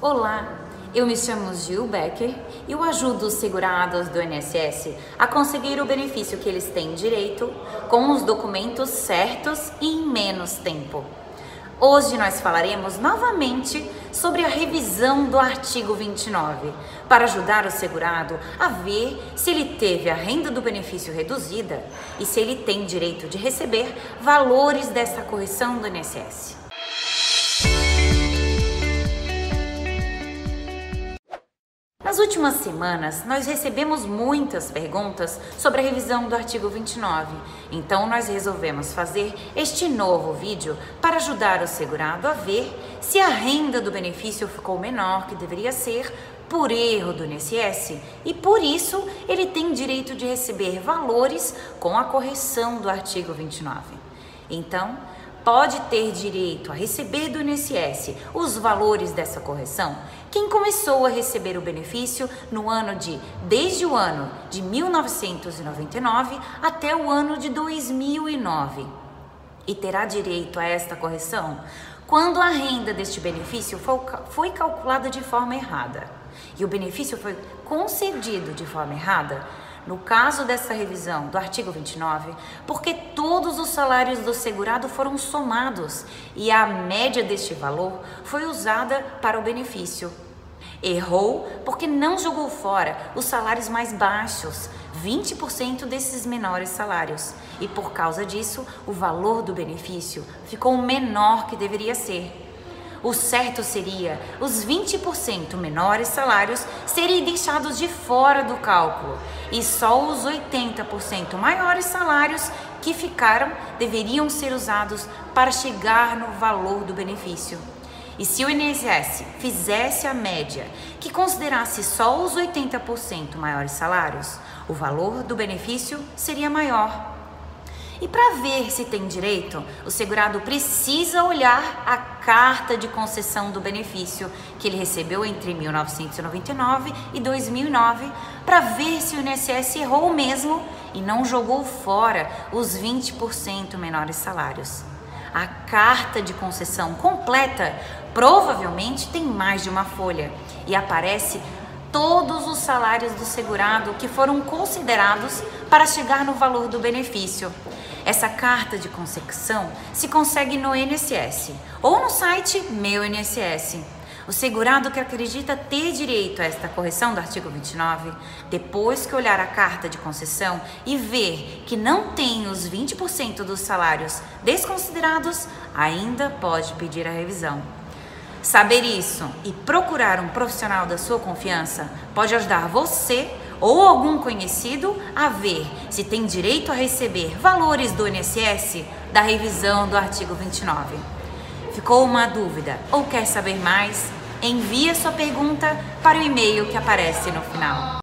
Olá, eu me chamo Gil Becker e eu ajudo os segurados do INSS a conseguir o benefício que eles têm direito com os documentos certos e em menos tempo. Hoje nós falaremos novamente sobre a revisão do artigo 29, para ajudar o segurado a ver se ele teve a renda do benefício reduzida e se ele tem direito de receber valores dessa correção do INSS. Nas últimas semanas, nós recebemos muitas perguntas sobre a revisão do artigo 29. Então, nós resolvemos fazer este novo vídeo para ajudar o segurado a ver se a renda do benefício ficou menor que deveria ser por erro do INSS e por isso ele tem direito de receber valores com a correção do artigo 29. Então, pode ter direito a receber do INSS os valores dessa correção? Quem começou a receber o benefício no ano de desde o ano de 1999 até o ano de 2009 e terá direito a esta correção? Quando a renda deste benefício foi calculada de forma errada. E o benefício foi concedido de forma errada no caso dessa revisão do artigo 29, porque todos os salários do segurado foram somados e a média deste valor foi usada para o benefício. Errou porque não jogou fora os salários mais baixos, 20% desses menores salários, e por causa disso, o valor do benefício ficou menor que deveria ser. O certo seria os 20% menores salários serem deixados de fora do cálculo e só os 80% maiores salários que ficaram deveriam ser usados para chegar no valor do benefício. E se o INSS fizesse a média que considerasse só os 80% maiores salários, o valor do benefício seria maior. E para ver se tem direito, o segurado precisa olhar a carta de concessão do benefício que ele recebeu entre 1999 e 2009 para ver se o INSS errou mesmo e não jogou fora os 20% menores salários. A carta de concessão completa provavelmente tem mais de uma folha e aparece todos os salários do segurado que foram considerados para chegar no valor do benefício. Essa carta de concessão se consegue no INSS ou no site Meu INSS. O segurado que acredita ter direito a esta correção do artigo 29, depois que olhar a carta de concessão e ver que não tem os 20% dos salários desconsiderados, ainda pode pedir a revisão. Saber isso e procurar um profissional da sua confiança pode ajudar você ou algum conhecido a ver se tem direito a receber valores do INSS da revisão do artigo 29. Ficou uma dúvida ou quer saber mais? Envie sua pergunta para o e-mail que aparece no final.